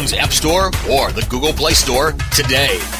App Store or the Google Play Store today.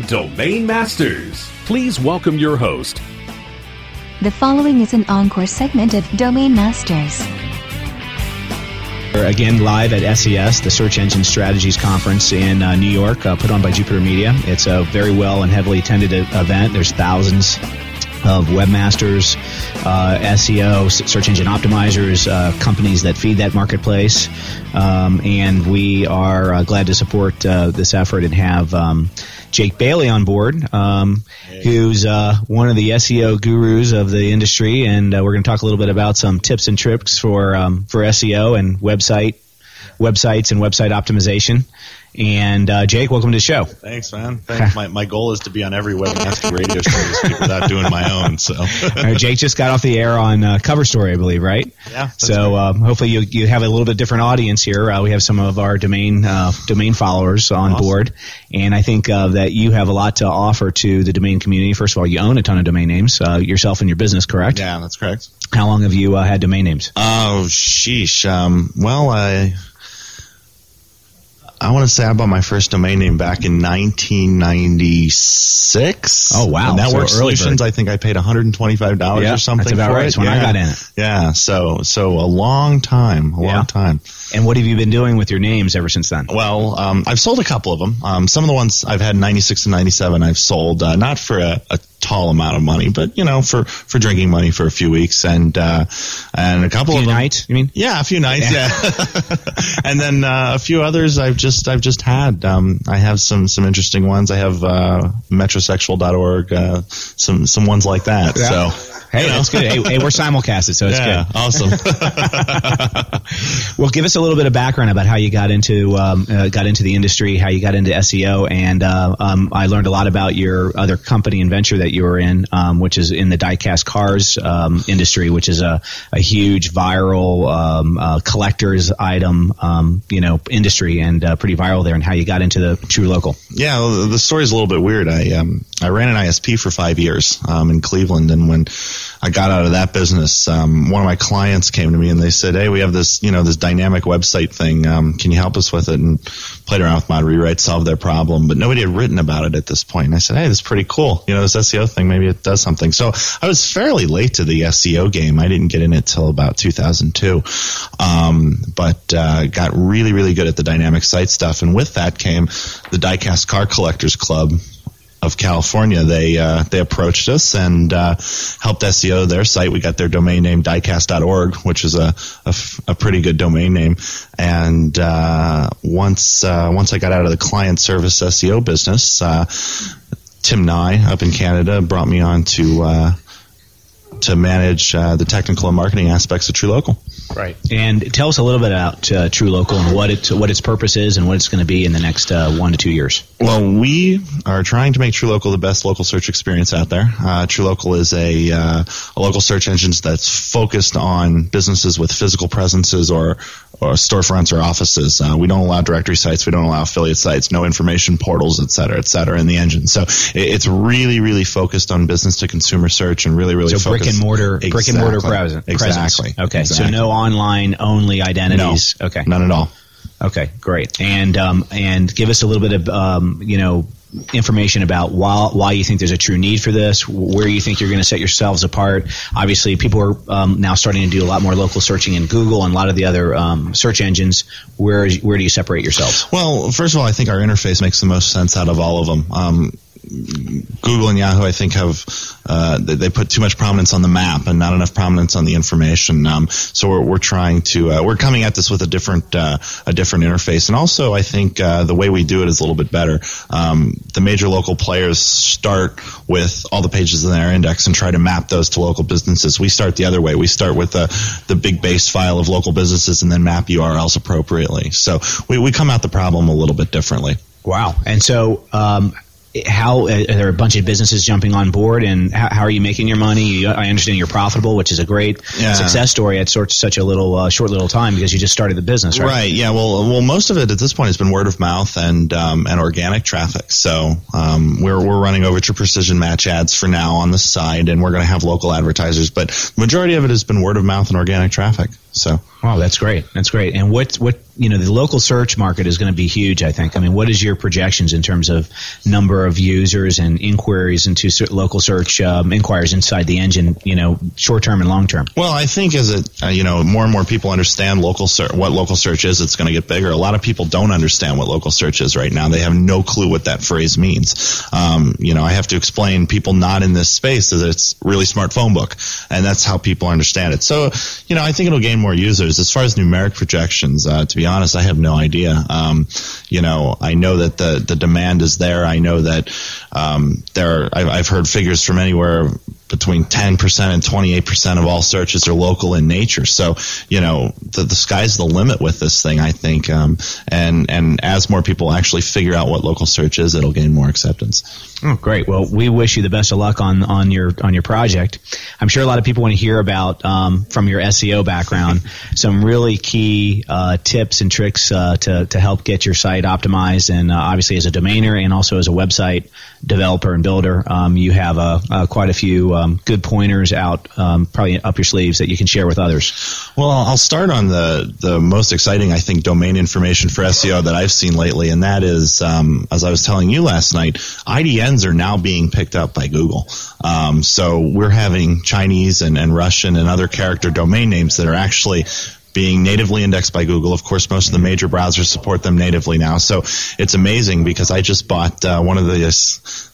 Domain Masters. Please welcome your host. The following is an encore segment of Domain Masters. We're again live at SES, the Search Engine Strategies Conference in uh, New York, uh, put on by Jupiter Media. It's a very well and heavily attended event. There's thousands of webmasters, uh, SEO, search engine optimizers, uh, companies that feed that marketplace. Um, and we are uh, glad to support uh, this effort and have um, Jake Baillie on board, um, who's uh, one of the SEO gurus of the industry. And uh, we're going to talk a little bit about some tips and tricks for um, for SEO and website websites and website optimization. And uh, Jake, welcome to the show. Thanks, man. Thanks. my, my goal is to be on every webmaster radio show without doing my own. So, right, Jake just got off the air on uh, Cover Story, I believe, right? Yeah. So um, hopefully you you have a little bit different audience here. Uh, we have some of our domain uh, domain followers on awesome. board, and I think uh, that you have a lot to offer to the domain community. First of all, you own a ton of domain names uh, yourself and your business, correct? Yeah, that's correct. How long have you had domain names? Oh, sheesh. Um, well, I I want to say I bought my first domain name back in 1996. Oh wow! Network so Solutions. I think I paid 125 dollars yeah, or something that's about for right. it. When yeah. I got in. Yeah. So so a long time, a yeah. long time. And what have you been doing with your names ever since then? Well, um, I've sold a couple of them. Um, some of the ones I've had 96 and 97 I've sold, uh, not for a, a, tall amount of money, but you know, for, for drinking money for a few weeks and, uh, and a couple a of them, nights, you mean? Yeah, a few nights, yeah. yeah. and then, uh, a few others I've just, I've just had, um, I have some, some interesting ones. I have, uh, metrosexual.org, uh, some, some ones like that. Yeah. So, Hey, that's good. Hey, hey, we're simulcasted, so it's yeah, good. Awesome. well, give us a little bit of background about how you got into um, uh, got into the industry, how you got into SEO, and uh, um, I learned a lot about your other company and venture that you were in, um, which is in the diecast cars um, industry, which is a, a huge viral um, uh, collector's item, um, you know, industry, and uh, pretty viral there. And how you got into the True Local? Yeah, well, the story's a little bit weird. I I ran an ISP for five years in Cleveland, and when I got out of that business. Um, one of my clients came to me and they said, "Hey, we have this, you know, this dynamic website thing. Um, can you help us with it?" And played around with mod rewrite, solved their problem, but nobody had written about it at this point. And I said, "Hey, this is pretty cool. You know, this SEO thing, maybe it does something." So I was fairly late to the SEO game. I didn't get in it till about 2002, um, but uh, got really, really good at the dynamic site stuff. And with that came the Diecast Car Collectors Club, of California, they uh, they approached us and uh, helped SEO their site. We got their domain name diecast.org, which is a, a, a pretty good domain name. And uh, once uh, once I got out of the client service SEO business, uh, Tim Nye up in Canada brought me on to uh, to manage the technical and marketing aspects of True Local. Right. And tell us a little bit about uh, TrueLocal and what it what its purpose is and what it's going to be in the next uh, one to two years. Well, we are trying to make True Local the best local search experience out there. Uh, TrueLocal is a, uh, a local search engine that's focused on businesses with physical presences or or storefronts or offices. Uh, we don't allow directory sites. We don't allow affiliate sites. No information portals, et cetera, et cetera, in the engine. So it, it's really, really focused on business to consumer search and really, really so focused. brick and mortar, exactly. brick and mortar presence. Exactly. Okay. Exactly. So no online only identities. No, okay. None at all. Okay. Great. And um, and give us a little bit of um, you know information about why why you think there's a true need for this, where you think you're going to set yourselves apart. Obviously, people are um, now starting to do a lot more local searching in Google and a lot of the other um, search engines. Where where do you separate yourselves? Well, first of all, I think our interface makes the most sense out of all of them. Um, Google and Yahoo, I think, have uh, they put too much prominence on the map and not enough prominence on the information. Um, so we're, we're trying to uh, we're coming at this with a different uh, a different interface, and also I think uh, the way we do it is a little bit better. Um, the major local players start with all the pages in their index and try to map those to local businesses. We start the other way. We start with the the big base file of local businesses and then map URLs appropriately. So we we come at the problem a little bit differently. Wow. And so, um, how uh, are there a bunch of businesses jumping on board and how, how are you making your money i understand you're profitable which is a great Yeah. success story at sort such a little uh, short little time because you just started the business right Right. Yeah. Well, well, most of it at this point has been word of mouth and um, and organic traffic. So um, we're we're running Overture Precision Match ads for now on the side, and we're going to have local advertisers. But the majority of it has been word of mouth and organic traffic. So wow that's great that's great and what what you know the local search market is going to be huge i think i mean what is your projections in terms of number of users and inquiries into local search um, inquiries inside the engine you know short term and long term Well, I think as it, uh, you know, more and more people understand local search, what local search is, it's going to get bigger. A lot of people don't understand what local search is right now. They have no clue what that phrase means. Um, you know, I have to explain people not in this space that it's really smart phone book, and that's how people understand it. So, you know, I think it'll gain more users. As far as numeric projections, uh, to be honest, I have no idea. Um, you know, I know that the the demand is there. I know that um, there. Are, I've, I've heard figures from anywhere between 10% and 28% of all searches are local in nature. So, you know, the, the sky's the limit with this thing, I think. Um, and, and as more people actually figure out what local search is, it'll gain more acceptance. Oh, great. Well, we wish you the best of luck on, on your on your project. I'm sure a lot of people want to hear about um, from your SEO background some really key uh, tips and tricks uh, to to help get your site optimized. And uh, obviously, as a domainer and also as a website developer and builder, um, you have uh, uh, quite a few um, good pointers out um, probably up your sleeves that you can share with others. Well, I'll start on the, the most exciting, I think, domain information for SEO that I've seen lately, and that is, um, as I was telling you last night, IDNs are now being picked up by Google. Um, so we're having Chinese and, and Russian and other character domain names that are actually being natively indexed by Google. Of course, most of the major browsers support them natively now. So it's amazing because I just bought uh, one of the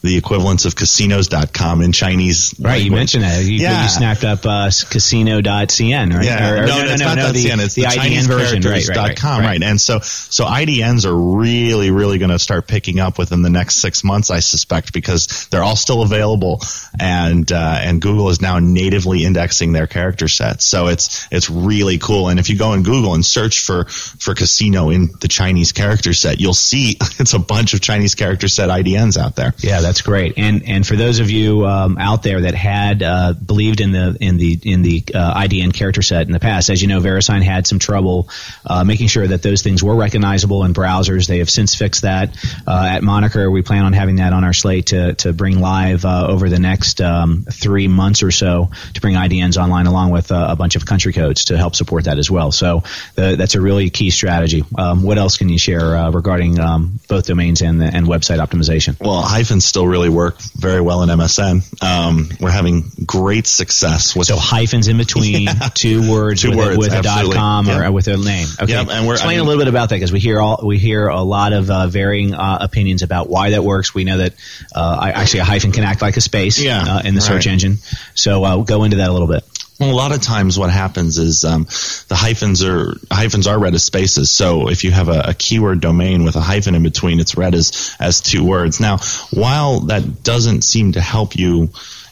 the equivalents of casinos.com in Chinese. Right, you mentioned that. You, Yeah. you snapped up uh, casino.cn, right? Yeah, Or- or- no, it's not no, the, .cn, it's the, the, IDN Chinese version, right, right, right, com, right. And so, so IDNs are really, really going to start picking up within the next six months, I suspect, because they're all still available, and uh, and Google is now natively indexing their character sets. So it's it's really cool. And if if you go in Google and search for for casino in the Chinese character set, you'll see it's a bunch of Chinese character set IDNs out there. Yeah, that's great. And and for those of you um, out there that had uh, believed in the in the in the uh, IDN character set in the past, as you know, VeriSign had some trouble uh, making sure that those things were recognizable in browsers. They have since fixed that. Uh, at Moniker, we plan on having that on our slate to to bring live uh, over the next um, three months or so to bring IDNs online along with uh, a bunch of country codes to help support that as well. So the, that's a really key strategy. Um, what else can you share regarding um, both domains and and website optimization? Well, hyphens still really work very well in MSN. Um, we're having great success with so hyphens in between yeah. two words two with, words, a, with a dot com or with a name. Okay, yep, and we're explain I mean, a little bit about that because we hear all we hear a lot of uh, varying uh, opinions about why that works. We know that uh, actually a hyphen can act like a space yeah, uh, in the search right. engine. So uh, go into that a little bit. Well, a lot of times what happens is um, the hyphens are hyphens are read as spaces. So if you have a, a, keyword domain with a hyphen in between, it's read as as two words. Now, while that doesn't seem to help you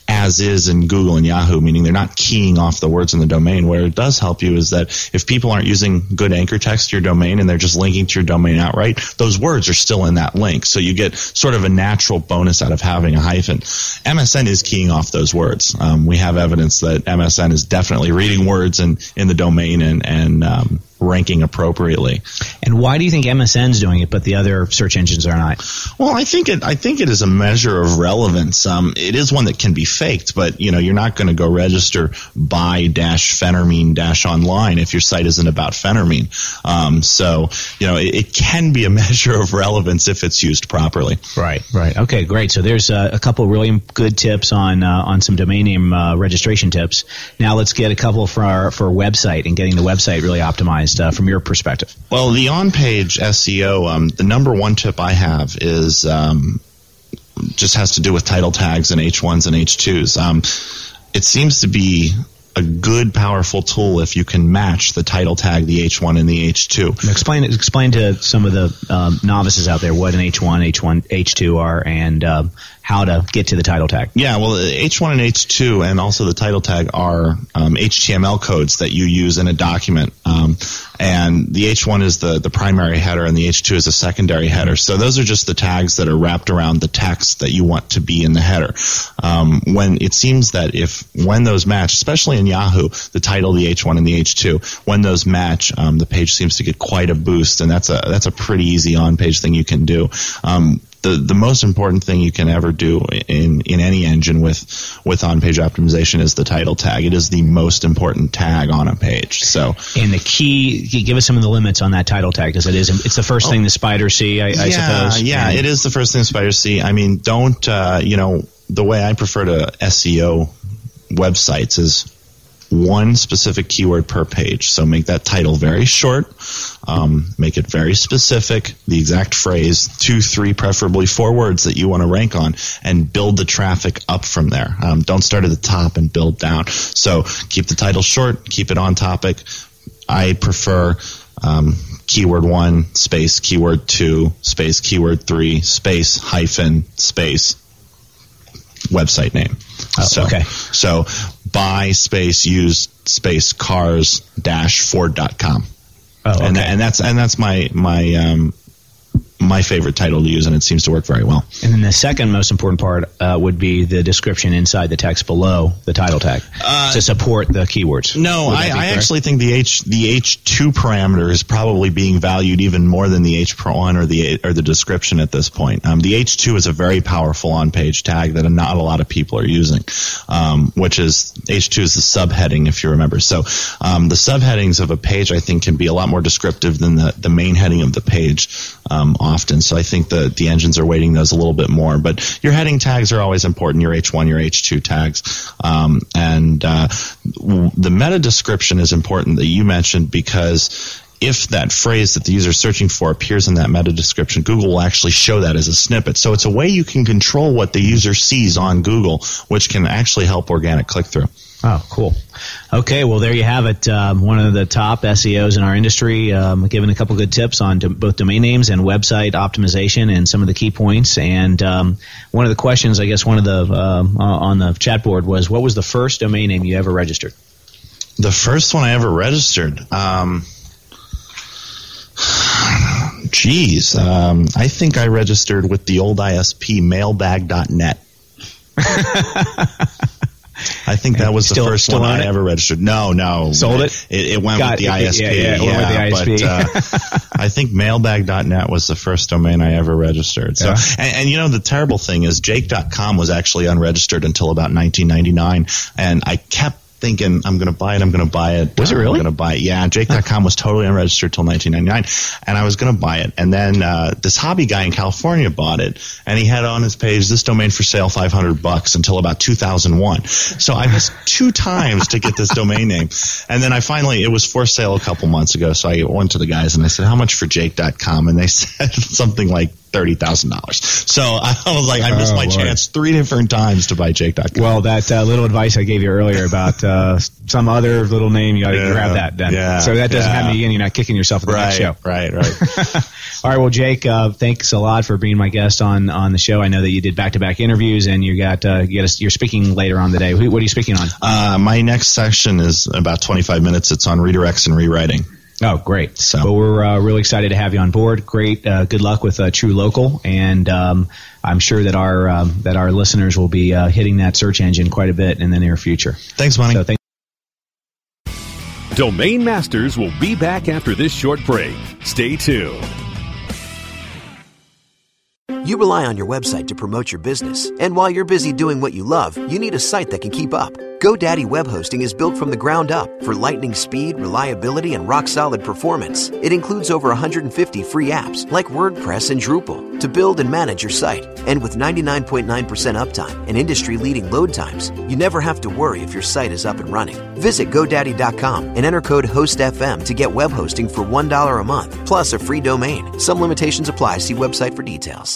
as is in Google and Yahoo, meaning they're not keying off the words in the domain. Where it does help you is that if people aren't using good anchor text to your domain and they're just linking to your domain outright, those words are still in that link. So you get sort of a natural bonus out of having a hyphen. MSN is keying off those words. Um, we have evidence that MSN is definitely reading words in, in the domain and, and um, ranking appropriately. And why do you think MSN's doing it, but the other search engines are not? Well, I think it. I think it is a measure of relevance. Um, it is one that can be faked, but you know, you're not going to go register by dash phentermine dash online if your site isn't about phentermine. Um, so you know, it, it, can be a measure of relevance if it's used properly. Right. Right. Okay. Great. So there's uh, a couple really good tips on uh, on some domain name uh, registration tips. Now let's get a couple for our for website and getting the website really optimized uh, from your perspective? Well, the on-page SEO, um, the number one tip I have is um, just has to do with title tags and H1s and H2s. Um, it seems to be a good, powerful tool if you can match the title tag, the H1 and the H2. Explain explain to some of the um, novices out there what an H1, H1, H2 are, and um, how to get to the title tag. Yeah, well, H1 and H2 and also the title tag are um, HTML codes that you use in a document. Um, and the H1 is the, the primary header and the H2 is a secondary header. So those are just the tags that are wrapped around the text that you want to be in the header. Um, when it seems that if, when those match, especially in Yahoo, the title, the H1 and the H2, when those match, um, the page seems to get quite a boost and that's a, that's a pretty easy on page thing you can do. The, the most important thing you can ever do in, in any engine with, with on-page optimization is the title tag. It is the most important tag on a page. So, and the key, give us some of the limits on that title tag because it is, it's the first oh, thing the spiders see, I, I suppose. Yeah, and, it is the first thing the spiders see. I mean, don't, uh, you know, the way I prefer to SEO websites is one specific keyword per page. So make that title very short, um, make it very specific, the exact phrase, two, three, preferably four words that you want to rank on, and build the traffic up from there. Um, don't start at the top and build down. So keep the title short, keep it on topic. I prefer um, keyword one, space, keyword two, space, keyword three, space, hyphen, space, website name. Oh, so, okay. So buy space use space cars dash ford.com. Oh, okay. and, and that's and that's my my um, my favorite title to use, and it seems to work very well. And then the second most important part uh, would be the description inside the text below the title tag uh, to support the keywords. No, I, I actually think the H the H two parameter is probably being valued even more than the H one or the or the description at this point. Um, the H two is a very powerful on page tag that not a lot of people are using, um, which is H two is the subheading if you remember. So um, the subheadings of a page I think can be a lot more descriptive than the the main heading of the page. Um, often. So I think the, the engines are weighting those a little bit more. But your heading tags are always important, your H1, your H2 tags. Um, and uh, the meta description is important that you mentioned because if that phrase that the user is searching for appears in that meta description, Google will actually show that as a snippet. So it's a way you can control what the user sees on Google, which can actually help organic click through. Oh, cool. Okay, well, there you have it. Um, one of the top SEOs in our industry, um, giving a couple good tips on do- both domain names and website optimization and some of the key points. And um, one of the questions, I guess, one of the uh, on the chat board was, what was the first domain name you ever registered? The first one I ever registered. Um, geez, um, I think I registered with the old ISP mailbag.net. I think that was the Still- first still one I it? ever registered. No, no. Sold it? It, it went Got with the. ISP. Yeah, yeah, went with the ISP. But, uh, I think mailbag.net was the first domain I ever registered. So, Yeah. and, and you know, the terrible thing is Jake.com was actually unregistered until about 1999. And I kept thinking, I'm going to buy it, I'm going to buy it. Was it really? I'm going to buy it. Yeah, Jake.com was totally unregistered till 1999. And I was going to buy it. And then, uh, this hobby guy in California bought it and he had on his page, this domain for sale, 500 bucks until about 2001. So I missed two times to get this domain name. And then I finally, it was for sale a couple months ago. So I went to the guys and I said, how much for Jake.com? And they said something like $30,000. So I was like, I missed Oh, my Lord. chance three different times to buy Jake.com. Well, that uh, little advice I gave you earlier about uh, some other little name, you got to Yeah, grab that then. yeah, so that doesn't yeah. happen again. You're not kicking yourself at the next show. right, right, right. All right. Well, Jake, uh, thanks a lot for being my guest on on the show. I know that you did back to back interviews, and you got uh, you got a, you're speaking later on the day. What are you speaking on? Uh, my next session is about 25 minutes. It's on redirects and rewriting. Oh, great. So- well, we're uh, really excited to have you on board. Great. Uh, good luck with uh, True Local, and um, I'm sure that our um, that our listeners will be uh, hitting that search engine quite a bit in the near future. Thanks, Monte. So thank. Domain Masters will be back after this short break. Stay tuned. You rely on your website to promote your business, and while you're busy doing what you love, you need a site that can keep up. GoDaddy Web Hosting is built from the ground up for lightning speed, reliability, and rock solid performance. It includes over 150 free apps like WordPress and Drupal to build and manage your site. And with 99.9% uptime and industry leading load times, you never have to worry if your site is up and running. Visit GoDaddy.com and enter code HOSTFM to get web hosting for $1 a month, plus a free domain. Some limitations apply. See website for details.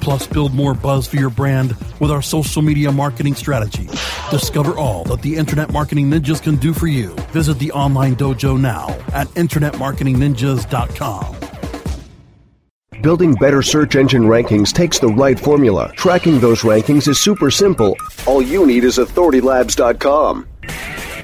Plus, build more buzz for your brand with our social media marketing strategy. Discover all that the Internet Marketing Ninjas can do for you. Visit the online dojo now at InternetMarketingNinjas.com. Building better search engine rankings takes the right formula. Tracking those rankings is super simple. All you need is AuthorityLabs.com.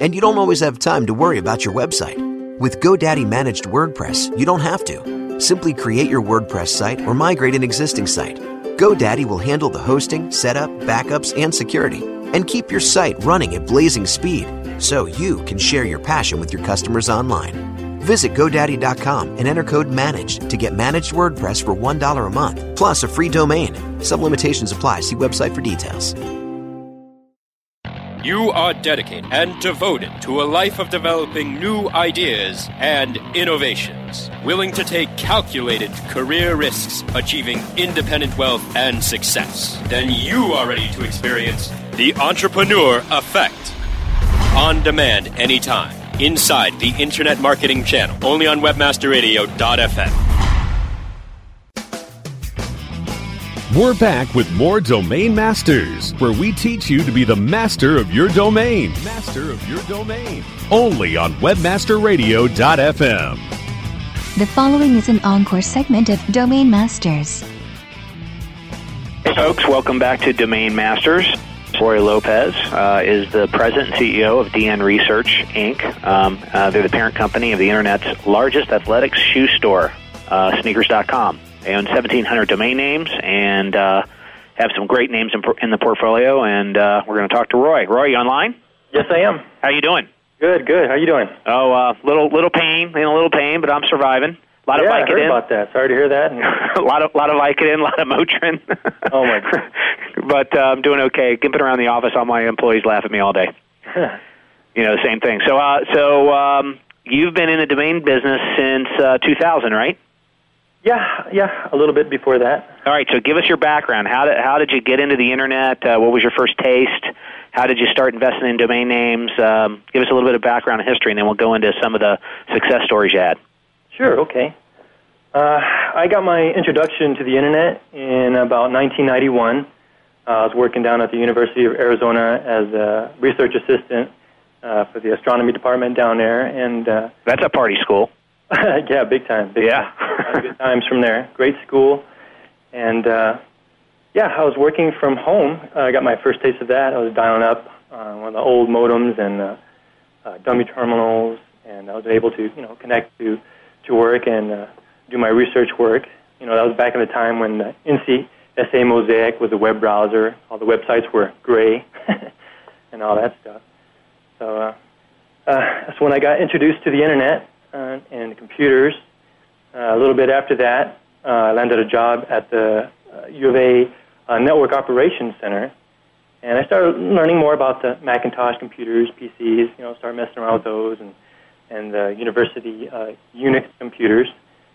and you don't always have time to worry about your website. With GoDaddy Managed WordPress, you don't have to. Simply create your WordPress site or migrate an existing site. GoDaddy will handle the hosting, setup, backups, and security, and keep your site running at blazing speed so you can share your passion with your customers online. Visit GoDaddy.com and enter code MANAGED to get managed WordPress for $1 a month, plus a free domain. Some limitations apply. See website for details. You are dedicated and devoted to a life of developing new ideas and innovations, willing to take calculated career risks, achieving independent wealth and success. Then you are ready to experience the entrepreneur effect. On demand anytime, inside the Internet Marketing Channel, only on WebmasterRadio.fm. We're back with more Domain Masters, where we teach you to be the master of your domain. Master of your domain. Only on WebmasterRadio.fm. The following is an encore segment of Domain Masters. Hey, folks, welcome back to Domain Masters. Roy Lopez uh, is the president and CEO of DN Research, Inc. Um, uh, they're the parent company of the Internet's largest athletics shoe store, uh, sneakers.com. They own 1,700 domain names and uh, have some great names in, in the portfolio. And uh, we're going to talk to Roy. Roy, you online? Yes, I am. How you doing? Good, good. How you doing? Oh, uh, little little pain, in a little pain, but I'm surviving. A lot of yeah, I heard about that. Sorry to hear that. a lot of lot of Vicodin, a lot of Motrin. oh my god. but uh, I'm doing okay. Gimping around the office, all my employees laugh at me all day. you know, same thing. So, uh, so um, you've been in the domain business since uh, 2000, right? Yeah, yeah, a little bit before that. All right. So, give us your background. How did how did you get into the internet? Uh, what was your first taste? How did you start investing in domain names? Um, give us a little bit of background and history, and then we'll go into some of the success stories you had. Sure. Okay. Uh, I got my introduction to the internet in about 1991. Uh, I was working down at the University of Arizona as a research assistant uh, for the astronomy department down there, and uh, That's a party school. yeah, big time. Big Yeah. time. good times from there. Great school, and uh, yeah, I was working from home. Uh, I got my first taste of that. I was dialing up uh, one of the old modems and uh, uh, dummy terminals, and I was able to you know connect to to work and uh, do my research work. You know, that was back in the time when uh, INSI SA Mosaic was a web browser. All the websites were gray and all that stuff. So uh, uh, that's when I got introduced to the internet uh, and computers. Uh, a little bit after that, uh, I landed a job at the uh, U of A uh, Network Operations Center, and I started learning more about the Macintosh computers, PCs. You know, started messing around with those and and the university uh, Unix computers.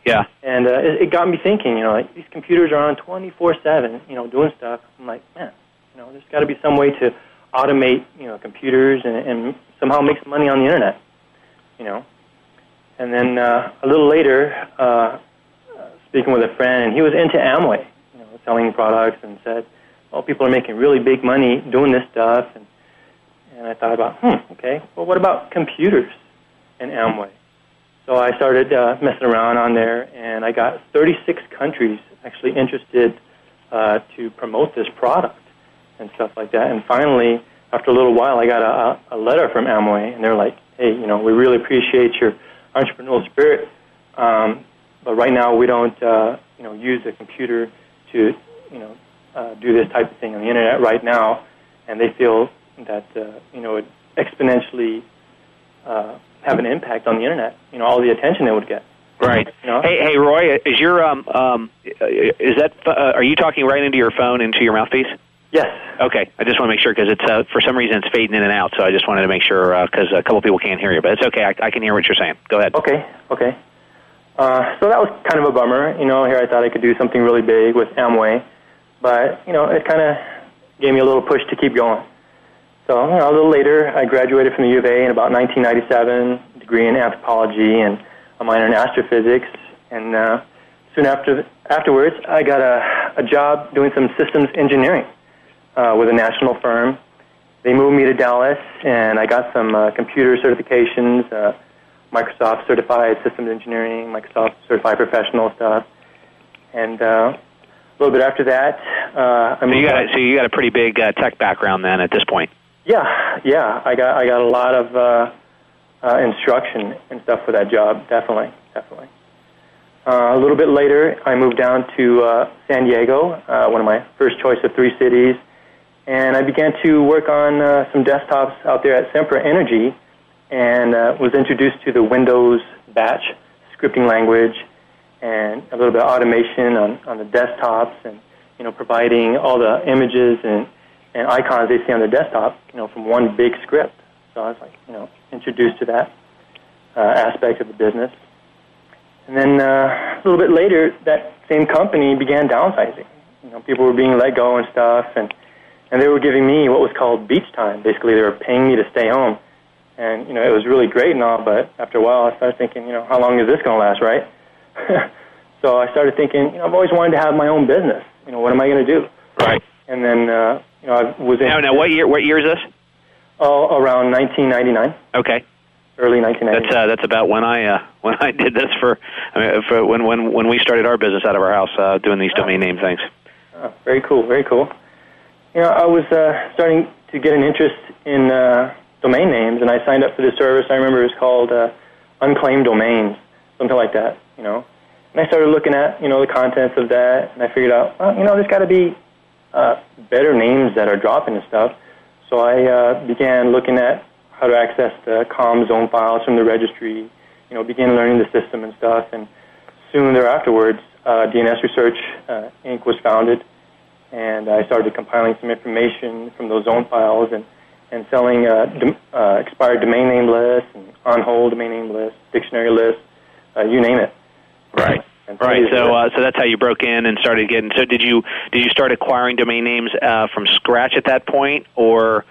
Yeah. And uh, it, it got me thinking. You know, like these computers are on 24/7. You know, doing stuff. I'm like, man, you know, there's got to be some way to automate, you know, computers and, and somehow make some money on the internet. You know. And then uh, a little later, uh, speaking with a friend, and he was into Amway, you know, selling products, and said, "Oh, people are making really big money doing this stuff." And and I thought about, hmm, okay, well, what about computers and Amway? So I started uh, messing around on there, and I got 36 countries actually interested uh, to promote this product and stuff like that. And finally, after a little while, I got a, a letter from Amway, and they're like, "Hey, you know, we really appreciate your entrepreneurial spirit, um, but right now we don't, uh, you know, use a computer to, you know, uh, do this type of thing on the internet right now." And they feel that, uh, you know, it exponentially uh, have an impact on the internet. You know, all the attention it would get. Right. You know? Hey, hey, Roy, is your um um is that uh, are you talking right into your phone into your mouthpiece? Yes. Okay. I just want to make sure because it's uh, for some reason it's fading in and out, so I just wanted to make sure because a couple people can't hear you, but it's okay. I, I can hear what you're saying. Go ahead. Okay. Okay. Uh, so that was kind of a bummer. You know, here I thought I could do something really big with Amway, but you know, it kind of gave me a little push to keep going. So you know, a little later, I graduated from the U of A in about 1997, degree in anthropology and a minor in astrophysics. And uh, soon after afterwards, I got a, a job doing some systems engineering uh, with a national firm. They moved me to Dallas, and I got some uh, computer certifications, uh, Microsoft certified systems engineering, Microsoft certified professional stuff. And uh, a little bit after that, uh, I So you got on- so you got a pretty big uh, tech background then at this point. Yeah, yeah. I got I got a lot of uh, uh, instruction and stuff for that job. Definitely, definitely. Uh, a little bit later, I moved down to uh, San Diego, uh, one of my first choice of three cities, and I began to work on uh, some desktops out there at Sempra Energy, and uh, was introduced to the Windows Batch scripting language, and a little bit of automation on, on the desktops, and you know providing all the images and and icons they see on their desktop, you know, from one big script. So I was like, you know, introduced to that uh, aspect of the business. And then uh, a little bit later, that same company began downsizing. You know, people were being let go and stuff, and and they were giving me what was called beach time. Basically, they were paying me to stay home, and you know, it was really great and all. But after a while, I started thinking, you know, how long is this going to last, right? so I started thinking, you know, I've always wanted to have my own business. You know, what am I going to do? Right. And then, uh, you know, I was in Now, now, what year? What year is this? oh, around 1999, Okay. early 1999. That's uh, that's about when I uh, when I did this for I mean for when when when we started our business out of our house uh, doing these domain name things. Oh, very cool, very cool. You know, I was uh, starting to get an interest in uh, domain names, and I signed up for this service. I remember it was called uh, Unclaimed Domains, something like that. You know, and I started looking at you know the contents of that, and I figured out, well, you know, there's got to be uh, better names that are dropping and stuff. So I uh, began looking at how to access the COM zone files from the registry. You know, began learning the system and stuff, and soon thereafterwards, uh, DNS Research uh, Inc. was founded, and I started compiling some information from those zone files and, and selling uh, dom- uh, expired domain name lists and on hold domain name lists, dictionary lists, uh, you name it. Right. Right. So, uh, so that's how you broke in and started getting. So, did you did you start acquiring domain names uh, from scratch at that point, or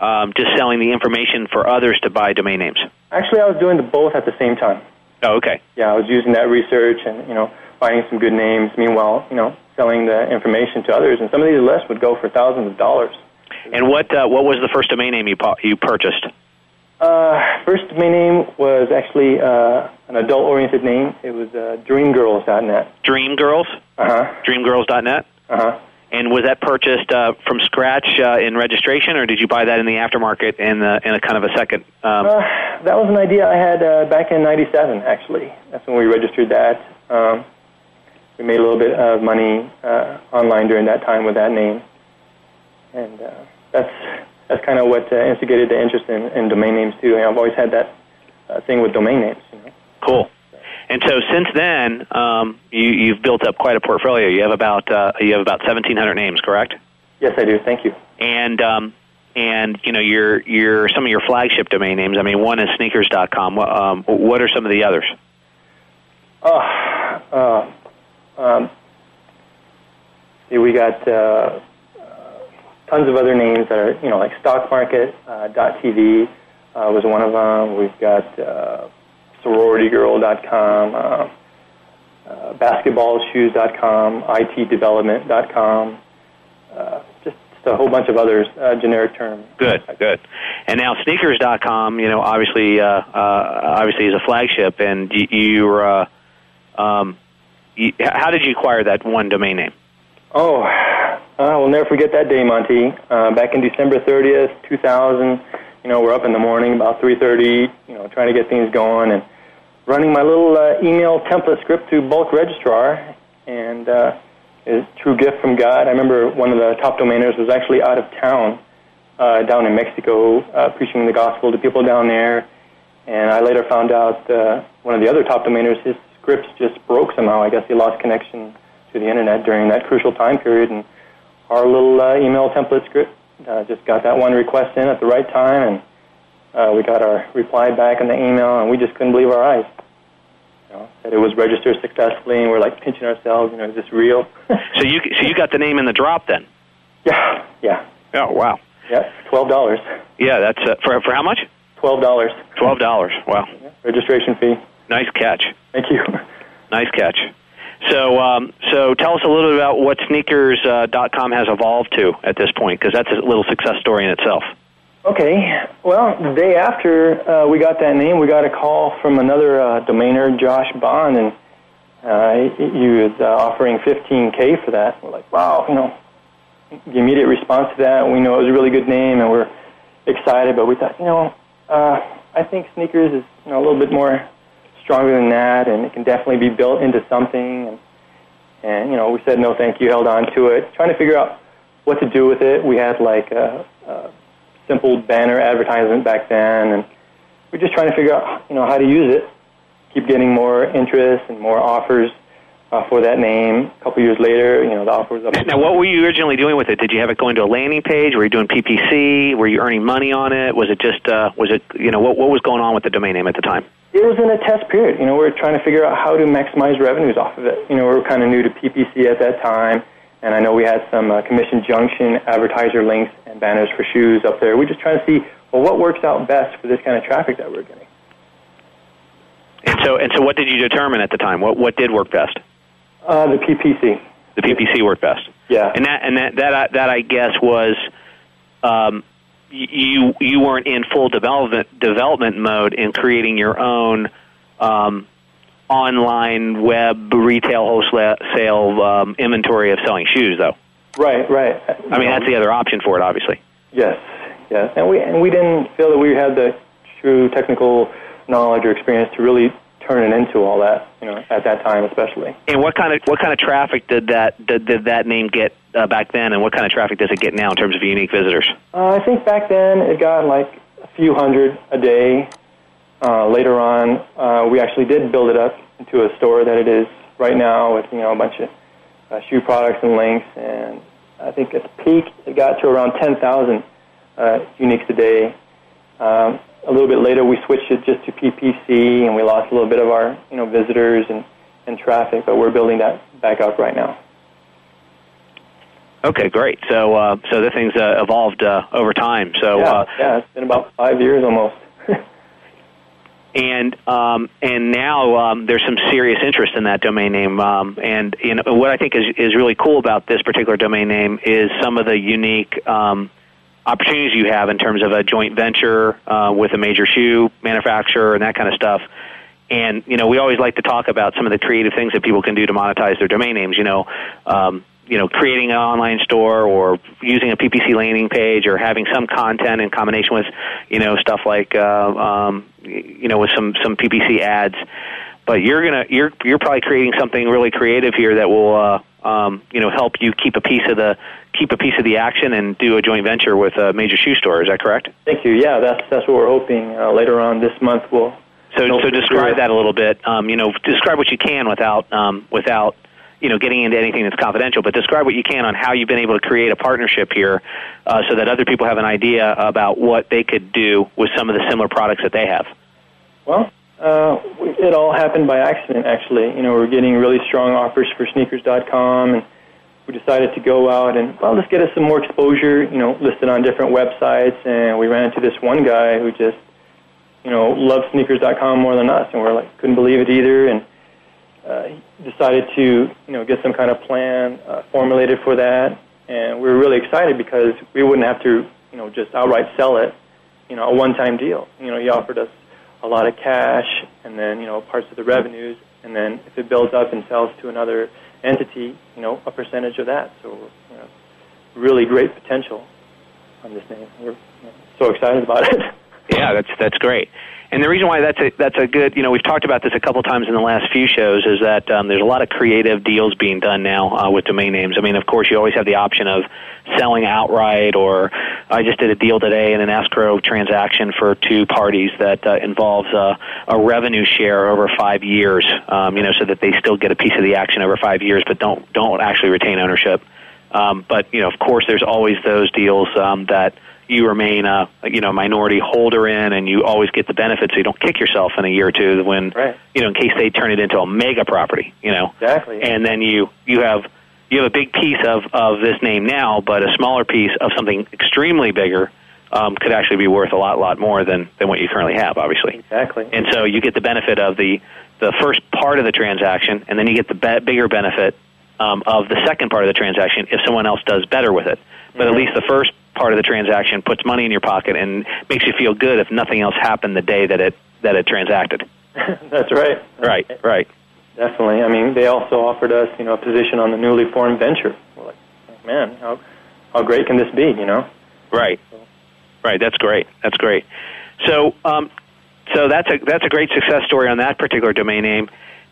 um, just selling the information for others to buy domain names? Actually, I was doing the both at the same time. Oh, okay. Yeah, I was using that research and you know finding some good names. Meanwhile, you know, selling the information to others, and some of these lists would go for thousands of dollars. And what uh, what was the first domain name you pu- you purchased? Uh, first domain name was actually uh, an adult-oriented name. It was uh, DreamGirls.net. Dreamgirls. Uh huh. Dreamgirls.net. Uh huh. And was that purchased uh, from scratch uh, in registration, or did you buy that in the aftermarket in the in a kind of a second? Um, Uh, that was an idea I had uh, back in '97. Actually, that's when we registered that. Um, we made a little bit of money uh, online during that time with that name, and uh, that's that's kind of what uh, instigated the interest in, in domain names too. And I've always had that uh, thing with domain names. You know? Cool. And so since then, um, you, you've built up quite a portfolio. You have about uh, you have about 1,700 names, correct? Yes, I do. Thank you. And um, and you know your your some of your flagship domain names. I mean, one is sneakers.com. What, um, what are some of the others? Oh, uh, um, see, we got uh, tons of other names that are, you know, like Stock Market uh, .tv uh, was one of them. We've got uh, SororityGirl.com, uh, uh, BasketballShoes.com, ITDevelopment.com, uh, just, just a whole bunch of others, uh, generic terms. Good, good. And now sneakers.com, you know, obviously, uh, uh, obviously is a flagship, and you, you're, uh, um, how did you acquire that one domain name? Oh, uh, we'll never forget that day, Monte. Uh, back in December 30th, 2000, you know, we're up in the morning about 3.30, you know, trying to get things going and running my little uh, email template script to bulk registrar. And uh, a true gift from God. I remember one of the top domainers was actually out of town, uh, down in Mexico, uh, preaching the gospel to people down there. And I later found out uh, one of the other top domainers, his scripts just broke somehow. I guess he lost connection to the internet during that crucial time period. And our little uh, email template script uh, just got that one request in at the right time, and uh, we got our reply back in the email, and we just couldn't believe our eyes. You know, that it was registered successfully, and we're like pinching ourselves. You know, is this real? so you so you got the name in the drop then? Yeah, yeah. Oh wow. Yeah, twelve dollars. Yeah, that's uh, for for how much? Twelve dollars. Twelve dollars. Wow. Yeah, Registration fee. Nice catch. Thank you. Nice catch. So, um, so tell us a little bit about what sneakers.com uh, .com has evolved to at this point, because that's a little success story in itself. Okay. Well, the day after uh, we got that name, we got a call from another uh, domainer, Josh Bond, and uh, he was uh, offering 15k for that. We're like, wow, you know, the immediate response to that. We know it was a really good name, and we're excited, but we thought, you know, uh, I think sneakers is you know, a little bit more stronger than that, and it can definitely be built into something. And, and you know, we said no, thank you, held on to it, trying to figure out what to do with it. We had like a, a simple banner advertisement back then, and we're just trying to figure out, you know, how to use it. Keep getting more interest and more offers uh, for that name. A couple years later, you know, the offer was up. Now, what were you originally doing with it? Did you have it going to a landing page? Were you doing PPC? Were you earning money on it? Was it just, uh, was it, you know, what, what was going on with the domain name at the time? It was in a test period. You know, we are trying to figure out how to maximize revenues off of it. You know, we were kind of new to PPC at that time, and I know we had some uh, commission junction advertiser links and banners for shoes up there. We're just trying to see, well, what works out best for this kind of traffic that we're getting. And so, and so, what did you determine at the time? What what did work best? Uh, the PPC. The PPC worked best. Yeah. And that and that that I- that I guess was, um, you you weren't in full development development mode in creating your own, um, online web retail wholesale um, inventory of selling shoes, though. Right, right. I mean, that's the other option for it, obviously. Yes, yes. And we and we didn't feel that we had the true technical knowledge or experience to really turn it into all that. You know, at that time, especially. And what kind of what kind of traffic did that did, did that name get uh, back then, and what kind of traffic does it get now in terms of unique visitors? Uh, I think back then it got like a few hundred a day. Uh, later on, uh, we actually did build it up into a store that it is right now with you know a bunch of uh, shoe products and links, and I think at the peak it got to around 10,000 uh, uniques a day. Um, a little bit later, we switched it just to PPC, and we lost a little bit of our you know visitors and, and traffic, but we're building that back up right now. Okay, great. So, uh, so the thing's uh, evolved uh, over time. So, yeah, uh, yeah, it's been about five years almost. and um, and now um, there's some serious interest in that domain name. Um, and you know, what I think is is really cool about this particular domain name is some of the unique um, opportunities you have in terms of a joint venture uh, with a major shoe manufacturer and that kind of stuff. And you know, we always like to talk about some of the creative things that people can do to monetize their domain names. You know, um, you know, creating an online store or using a PPC landing page or having some content in combination with, you know, stuff like, uh, um, you know, with some some PPC ads. But you're gonna you're you're probably creating something really creative here that will, uh, um, you know, help you keep a piece of the keep a piece of the action and do a joint venture with a major shoe store. Is that correct? Thank you. Yeah, that's that's what we're hoping. Uh, later on this month, we'll. So so describe that a little bit. Um, you know, describe what you can without um, without you know, getting into anything that's confidential, but describe what you can on how you've been able to create a partnership here uh, so that other people have an idea about what they could do with some of the similar products that they have. Well, uh, it all happened by accident, actually. You know, we are getting really strong offers for sneakers.com, and we decided to go out and, well, let's get us some more exposure, you know, listed on different websites, and we ran into this one guy who just, you know, loved sneakers.com more than us, and we're like, couldn't believe it either, and decided to you know get some kind of plan uh, formulated for that, and we were really excited because we wouldn't have to you know just outright sell it, you know, a one-time deal. You know, he offered us a lot of cash, and then you know parts of the revenues, and then if it builds up and sells to another entity, you know, a percentage of that. So, you know, really great potential on this name. We're you know, so excited about it. Yeah, that's that's great. And the reason why that's a, that's a good, you know, we've talked about this a couple times in the last few shows, is that um, there's a lot of creative deals being done now uh, with domain names. I mean, of course, you always have the option of selling outright, or I just did a deal today in an escrow transaction for two parties that uh, involves a, a revenue share over five years, um, you know, so that they still get a piece of the action over five years, but don't don't actually retain ownership. Um, but you know, of course, there's always those deals um, that you remain a you know minority holder in, and you always get the benefits. So you don't kick yourself in a year or two when right. you know in case they turn it into a mega property. You know exactly, and then you you have you have a big piece of of this name now, but a smaller piece of something extremely bigger. Um, could actually be worth a lot, lot more than, than what you currently have, obviously. Exactly. And so you get the benefit of the the first part of the transaction, and then you get the be- bigger benefit um, of the second part of the transaction if someone else does better with it. But mm-hmm. at least the first part of the transaction puts money in your pocket and makes you feel good if nothing else happened the day that it that it transacted. That's right. Right, right. Definitely. I mean, they also offered us, you know, a position on the newly formed venture. We're like, man, how how great can this be? You know. Right. Right. That's great. That's great. So, um, so that's a that's a great success story on that particular domain name.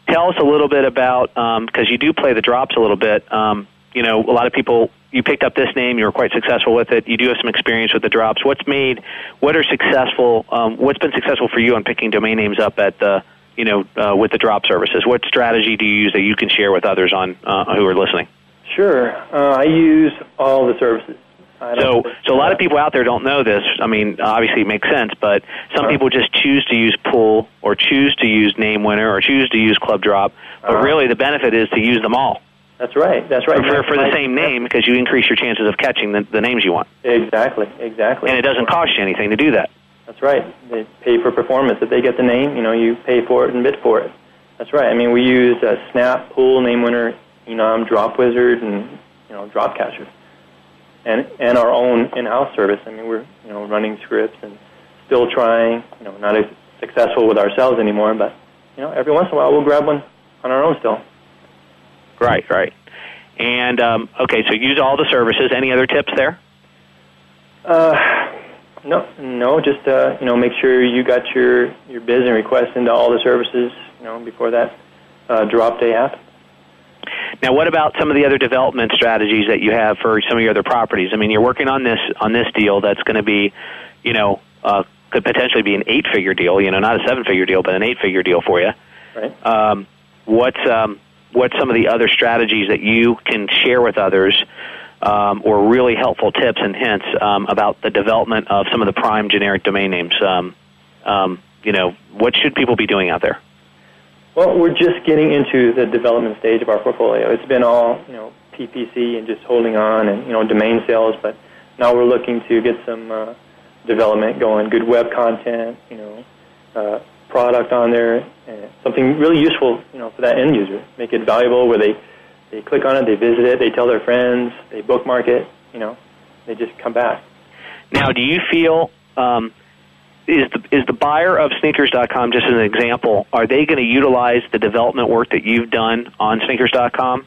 Tell us a little bit about because um, you do play the drops a little bit. Um, you know, a lot of people you picked up this name, you were quite successful with it. You do have some experience with the drops. What's made, what are successful, um, what's been successful for you on picking domain names up at the, you know, uh, with the drop services? What strategy do you use that you can share with others on uh, who are listening? Sure, uh, I use all the services. So, so a lot of people out there don't know this. I mean, obviously it makes sense, but some uh-huh. people just choose to use Pool or choose to use Name Winner or choose to use Club Drop. But uh-huh. really, the benefit is to use them all. That's right. That's right. For, for the same name, because you increase your chances of catching the, the names you want. Exactly. Exactly. And it doesn't cost you anything to do that. That's right. They pay for performance. If they get the name, you know, you pay for it and bid for it. That's right. I mean, we use uh, Snap, Pool, Name Winner, Enom, Drop Wizard, and you know, Drop Catcher, and and our own in-house service. I mean, we're you know running scripts and still trying. You know, not as successful with ourselves anymore, but you know, every once in a while we'll grab one on our own still. Right, right. And um, okay, so use all the services. Any other tips there? Uh, no, no. Just uh, you know, make sure you got your your biz and request into all the services. You know, before that uh, drop day happens. Now, what about some of the other development strategies that you have for some of your other properties? I mean, you're working on this on this deal that's going to be, you know, uh, could potentially be an eight-figure deal. You know, not a seven-figure deal, but an eight-figure deal for you. Right. Um, what's um, what some of the other strategies that you can share with others um, or really helpful tips and hints um, about the development of some of the prime generic domain names. Um, um, you know, what should people be doing out there? Well, we're just getting into the development stage of our portfolio. It's been all you know PPC and just holding on and you know domain sales, but now we're looking to get some uh, development going, good web content, you know, uh, product on there, and something really useful, you know, for that end user. Make it valuable where they they click on it, they visit it, they tell their friends, they bookmark it, you know, they just come back. Now, do you feel um, is the is the buyer of sneakers.com just an example? Are they going to utilize the development work that you've done on sneakers.com,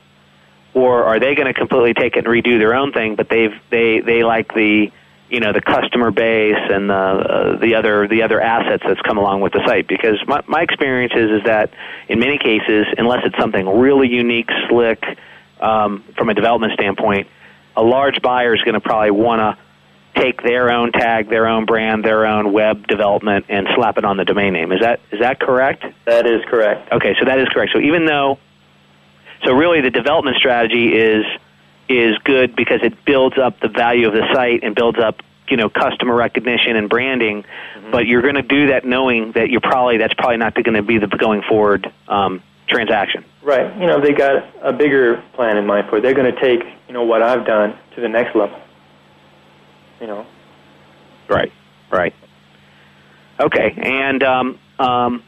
or are they going to completely take it and redo their own thing? But they've they they like the you know the customer base and the uh, the other the other assets that's come along with the site. Because my my experience is is that in many cases unless it's something really unique slick um, from a development standpoint a large buyer is going to probably want to take their own tag their own brand their own web development and slap it on the domain name. Is that is that correct? That is correct. Okay so that is correct. So even though so really the development strategy is is good because it builds up the value of the site and builds up you know customer recognition and branding. Mm-hmm. But you're going to do that knowing that you're probably that's probably not going to be the going forward um, transaction. Right. You know they got a bigger plan in mind for it. They're going to take you know what I've done to the next level. You know. Right. Right. Okay. And um, um,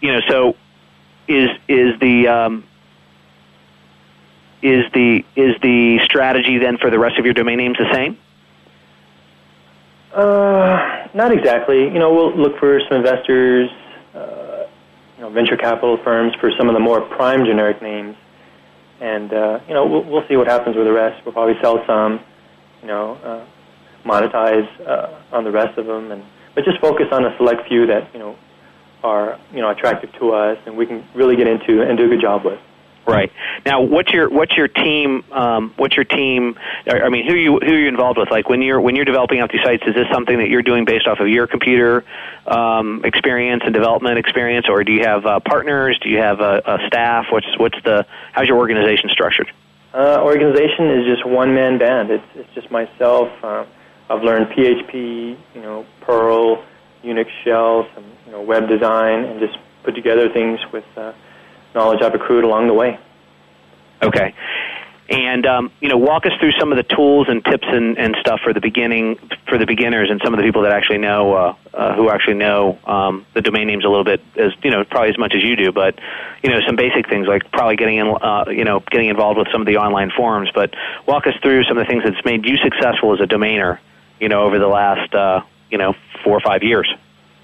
you know so is is the um, is the is the strategy then for the rest of your domain names the same? Uh, not exactly. You know, we'll look for some investors, uh, you know, venture capital firms for some of the more prime generic names, and uh, you know, we'll, we'll see what happens with the rest. We'll probably sell some, you know, uh, monetize uh, on the rest of them, and but just focus on a select few that you know are you know attractive to us, and we can really get into and do a good job with. Right now, what's your what's your team? Um, what's your team? I mean, who you who are you involved with? Like when you're when you're developing out these sites, is this something that you're doing based off of your computer um, experience and development experience, or do you have uh, partners? Do you have a, a staff? What's what's the how's your organization structured? Uh, organization is just one man band. It's it's just myself. Uh, I've learned PHP, you know, Perl, Unix shell, some you know web design, and just put together things with. Uh, knowledge I've accrued along the way. Okay. And um, you know, walk us through some of the tools and tips and, and stuff for the beginning for the beginners and some of the people that actually know uh, uh, who actually know um, the domain names a little bit as you know probably as much as you do. But you know, some basic things like probably getting in, uh, you know getting involved with some of the online forums. But walk us through some of the things that's made you successful as a domainer. You know, over the last uh, you know four or five years.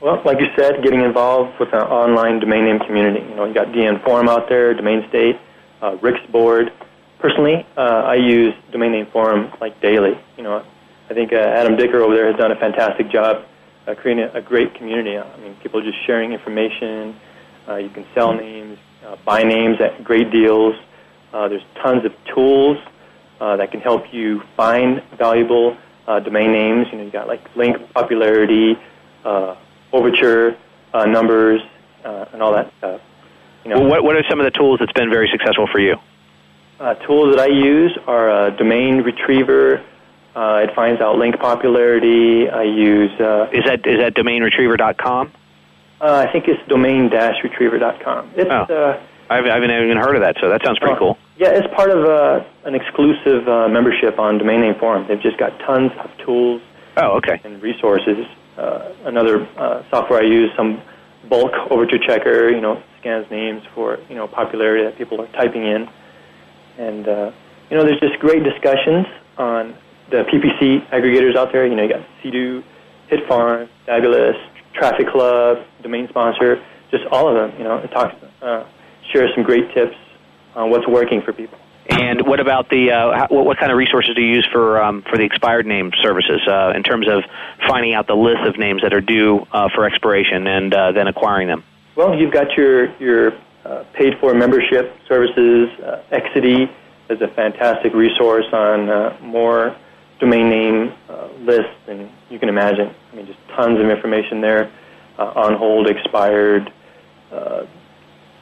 Well, like you said, getting involved with an online domain name community. You know, you got DN Forum out there, Domain State, uh, Rick's board. Personally, uh, I use domain name forum like daily. You know, I think uh, Adam Dicker over there has done a fantastic job uh, creating a, a great community. I mean, people just sharing information. Uh, you can sell names, uh, buy names at great deals. Uh, there's tons of tools uh, that can help you find valuable uh, domain names. You know, you got like link popularity. Uh, Overture uh, numbers uh, and all that stuff. You know, well, what what are some of the tools that's been very successful for you? Uh, tools that I use are uh, Domain Retriever. Uh, it finds out link popularity. I use. Uh, is that is that domainretriever.com? Uh, I think it's domain-retriever.com. It's, oh. uh, I haven't, I haven't even heard of that, so that sounds pretty uh, cool. Yeah, it's part of uh, an exclusive uh, membership on Domain Name Forum. They've just got tons of tools. Oh, okay. And resources uh, another uh, software I use, some bulk overture checker, you know, scans names for, you know, popularity that people are typing in. And, uh, you know, there's just great discussions on the PPC aggregators out there. You know, you got Sedo, HitFarm, Fabulous, Traffic Club, Domain Sponsor, just all of them. You know, it talks, uh, shares some great tips on what's working for people. And what about the uh, what, kind of resources do you use for um, for the expired name services uh, in terms of finding out the list of names that are due uh, for expiration and uh, then acquiring them? Well, you've got your your uh, paid for membership services. Uh, Exity is a fantastic resource on uh, more domain name uh, lists than you can imagine. I mean, just tons of information there. Uh, on hold, expired, uh,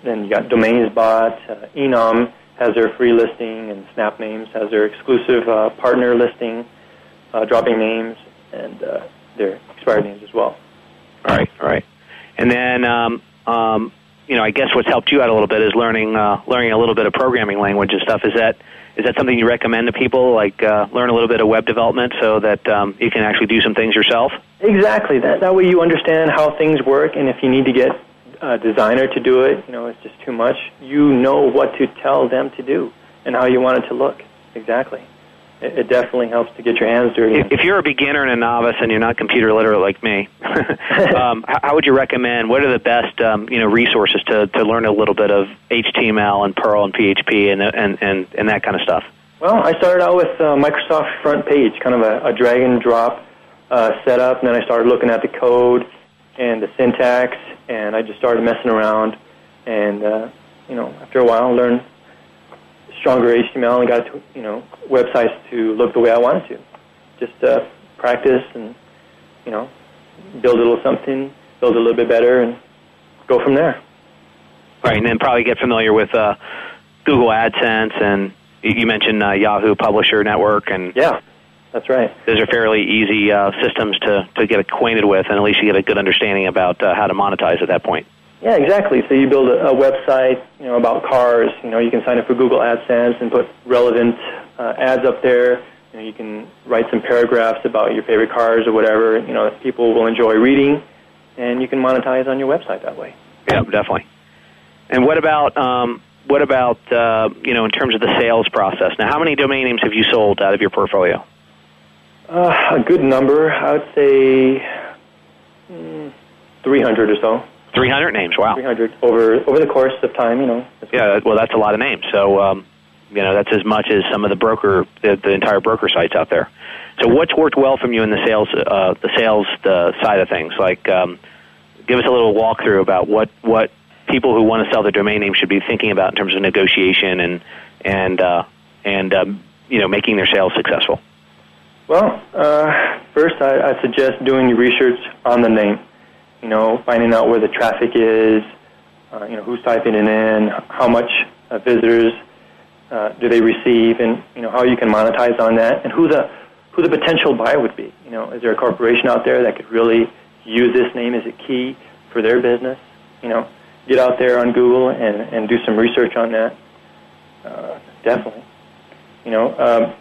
then you got domains DomainsBot, uh, Enom has their free listing, and Snap Names has their exclusive uh, partner listing, uh, dropping names, and uh, their expired names as well. All right, all right. And then, um, um, you know, I guess what's helped you out a little bit is learning uh, learning a little bit of programming language and stuff. Is that is that something you recommend to people? Like uh, learn a little bit of web development so that um, you can actually do some things yourself. Exactly. That that way you understand how things work, and if you need to get a designer to do it, you know, it's just too much. You know what to tell them to do and how you want it to look. Exactly. It, it definitely helps to get your hands dirty. If, if you're a beginner and a novice and you're not computer literate like me, um, how, how would you recommend? What are the best um, you know resources to, to learn a little bit of HTML and Perl and PHP and and and, and that kind of stuff? Well, I started out with uh, Microsoft Front Page, kind of a, a drag and drop uh, setup, and then I started looking at the code and the syntax, and I just started messing around, and uh, you know, after a while, I learned stronger HTML and got to, you know websites to look the way I wanted to. Just uh, practice and you know build a little something, build a little bit better, and go from there. Right, and then probably get familiar with uh, Google AdSense and you mentioned uh, Yahoo Publisher Network and yeah, that's right. Those are fairly easy uh, systems to to get acquainted with, and at least you get a good understanding about uh, how to monetize at that point. Yeah, exactly. So you build a, a website, you know, about cars. You know, you can sign up for Google AdSense and put relevant uh, ads up there. You know, you can write some paragraphs about your favorite cars or whatever. You know, people will enjoy reading, and you can monetize on your website that way. Yeah, definitely. And what about um, what about uh, you know in terms of the sales process? Now, how many domain names have you sold out of your portfolio? Uh, a good number, I would say mm, 300 or so. 300 names. Wow. 300 over over the course of time, you know. Yeah, well, that's a lot of names. So, um, you know, that's as much as some of the broker, the, the entire broker sites out there. So, what's worked well from you in the sales, uh, the sales the side of things? Like, um, give us a little walkthrough about what what people who want to sell their domain name should be thinking about in terms of negotiation and and uh, and um, you know making their sales successful. Well, uh, first, I, I suggest doing your research on the name you know, finding out where the traffic is, uh, you know, who's typing it in, how much uh, visitors uh, do they receive, and you know how you can monetize on that, and who the who the potential buyer would be. You know, is there a corporation out there that could really use this name as a key for their business? You know, get out there on Google and and do some research on that. Uh, definitely. You know, um,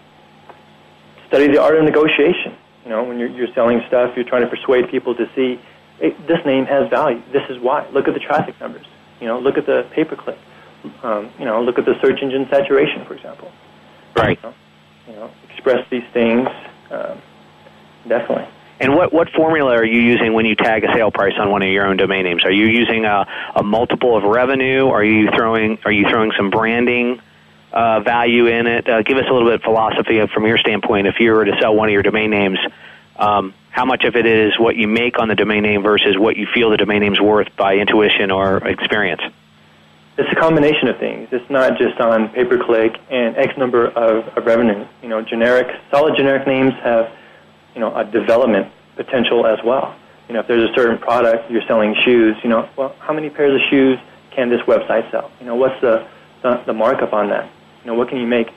study the art of negotiation. You know, when you're, you're selling stuff, you're trying to persuade people to see it, this name has value. This is why. Look at the traffic numbers. You know, look at the pay per click. Um, you know, look at the search engine saturation, for example. Right. You know, you know express these things. Um, definitely. And what, what formula are you using when you tag a sale price on one of your own domain names? Are you using a, a multiple of revenue? Are you throwing Are you throwing some branding uh, value in it? Uh, give us a little bit of philosophy from your standpoint. If you were to sell one of your domain names, um, how much of it is what you make on the domain name versus what you feel the domain name's worth by intuition or experience? It's a combination of things. It's not just on pay per click and X number of, of revenue. You know, generic, solid generic names have, you know, a development potential as well. You know, if there's a certain product you're selling shoes, you know, well, how many pairs of shoes can this website sell? You know, what's the, the, the markup on that? You know, what can you make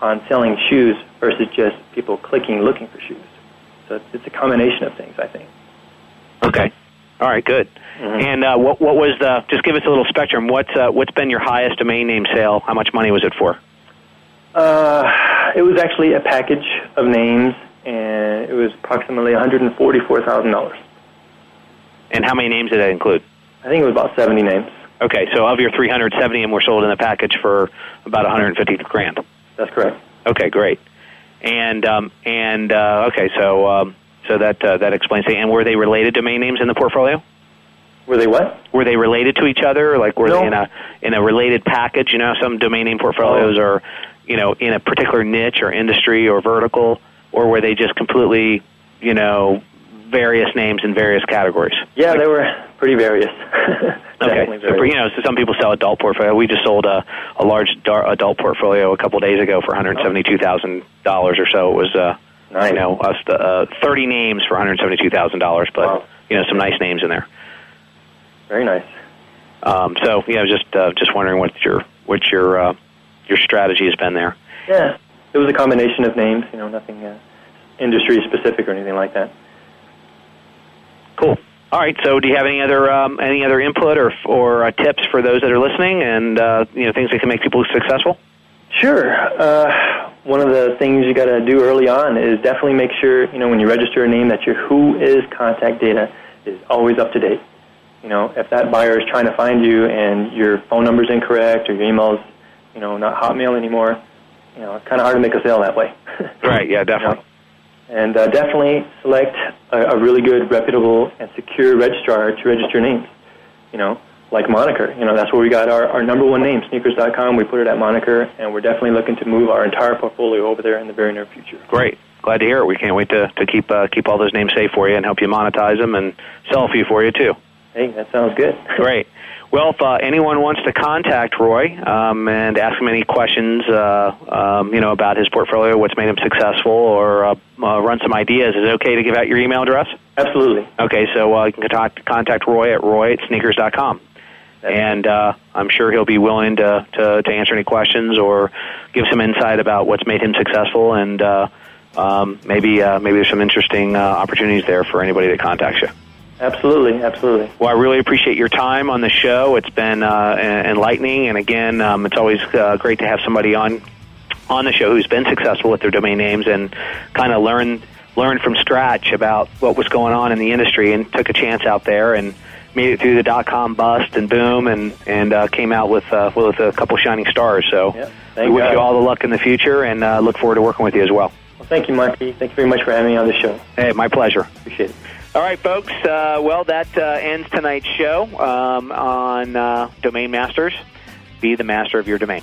on selling shoes versus just people clicking looking for shoes? So it's, it's a combination of things, I think. Okay. All right. Good. Mm-hmm. And uh, what what was the? Just give us a little spectrum. What's uh, what's been your highest domain name sale? How much money was it for? Uh, it was actually a package of names, and it was approximately one hundred and forty-four thousand dollars. And how many names did that include? I think it was about seventy names. Okay, so of your 370 of them were sold in the package for about 150 grand. That's correct. Okay, great and um, and uh, okay, so um, so that uh, that explains it. And were they related domain names in the portfolio? Were they what? Were they related to each other? Like were no. they in a in a related package? You know, some domain name portfolios oh. are you know in a particular niche or industry or vertical, or were they just completely you know various names in various categories? Yeah, like, they were pretty various. okay, so you know, so some people sell adult portfolio. We just sold a, a large adult portfolio a couple of days ago for one hundred seventy-two thousand dollars or so. It was, uh, nice. you know, us uh, thirty names for one hundred seventy-two thousand dollars, but wow. you know, some nice names in there. Very nice. Um, so yeah, just uh, just wondering what your what your uh, your strategy has been there. Yeah, it was a combination of names. You know, nothing uh, industry specific or anything like that. All right. So, do you have any other um, any other input or or uh, tips for those that are listening, and uh, you know things that can make people successful? Sure. Uh, one of the things you got to do early on is definitely make sure you know when you register a name that your WHOIS contact data is always up to date. You know, if that buyer is trying to find you and your phone number is incorrect or your email's you know not Hotmail anymore, you know, it's kind of hard to make a sale that way. right. Yeah. Definitely. You know? And uh, definitely select a, a really good, reputable, and secure registrar to register names. You know, like Moniker. You know, that's where we got our, our number one name, sneakers.com. We put it at Moniker, and we're definitely looking to move our entire portfolio over there in the very near future. Great. Glad to hear it. We can't wait to, to keep uh, keep all those names safe for you and help you monetize them and sell a few for you too. Hey, that sounds good. Great. Well, if uh, anyone wants to contact Roy um, and ask him any questions, uh, um, you know, about his portfolio, what's made him successful, or uh, uh, run some ideas, is it okay to give out your email address? Absolutely. Okay, so uh, you can contact, contact Roy at roy at sneakers.com. And uh, I'm sure he'll be willing to, to, to answer any questions or give some insight about what's made him successful, and uh, um, maybe uh, maybe there's some interesting uh, opportunities there for anybody that contacts you. Absolutely, absolutely. Well, I really appreciate your time on the show. It's been uh, enlightening, and again, um, it's always uh, great to have somebody on on the show who's been successful with their domain names and kind of learn learn from scratch about what was going on in the industry and took a chance out there and made it through the dot com bust and boom and and uh, came out with uh, with a couple shining stars. So we wish God. you all the luck in the future and uh, look forward to working with you as well. Well, thank you, Marky. Thank you very much for having me on the show. Hey, my pleasure. Appreciate it. All right, folks. Uh, well, that uh, ends tonight's show um, on uh, Domain Masters. Be the master of your domain.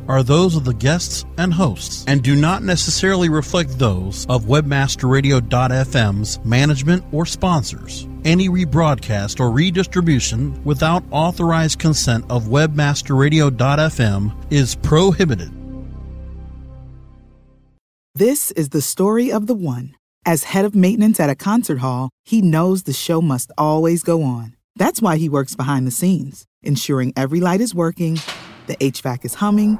are those of the guests and hosts and do not necessarily reflect those of webmasterradio.fm's management or sponsors. Any rebroadcast or redistribution without authorized consent of webmasterradio.fm is prohibited. This is the story of the one. As head of maintenance at a concert hall, he knows the show must always go on. That's why he works behind the scenes, ensuring every light is working, the HVAC is humming,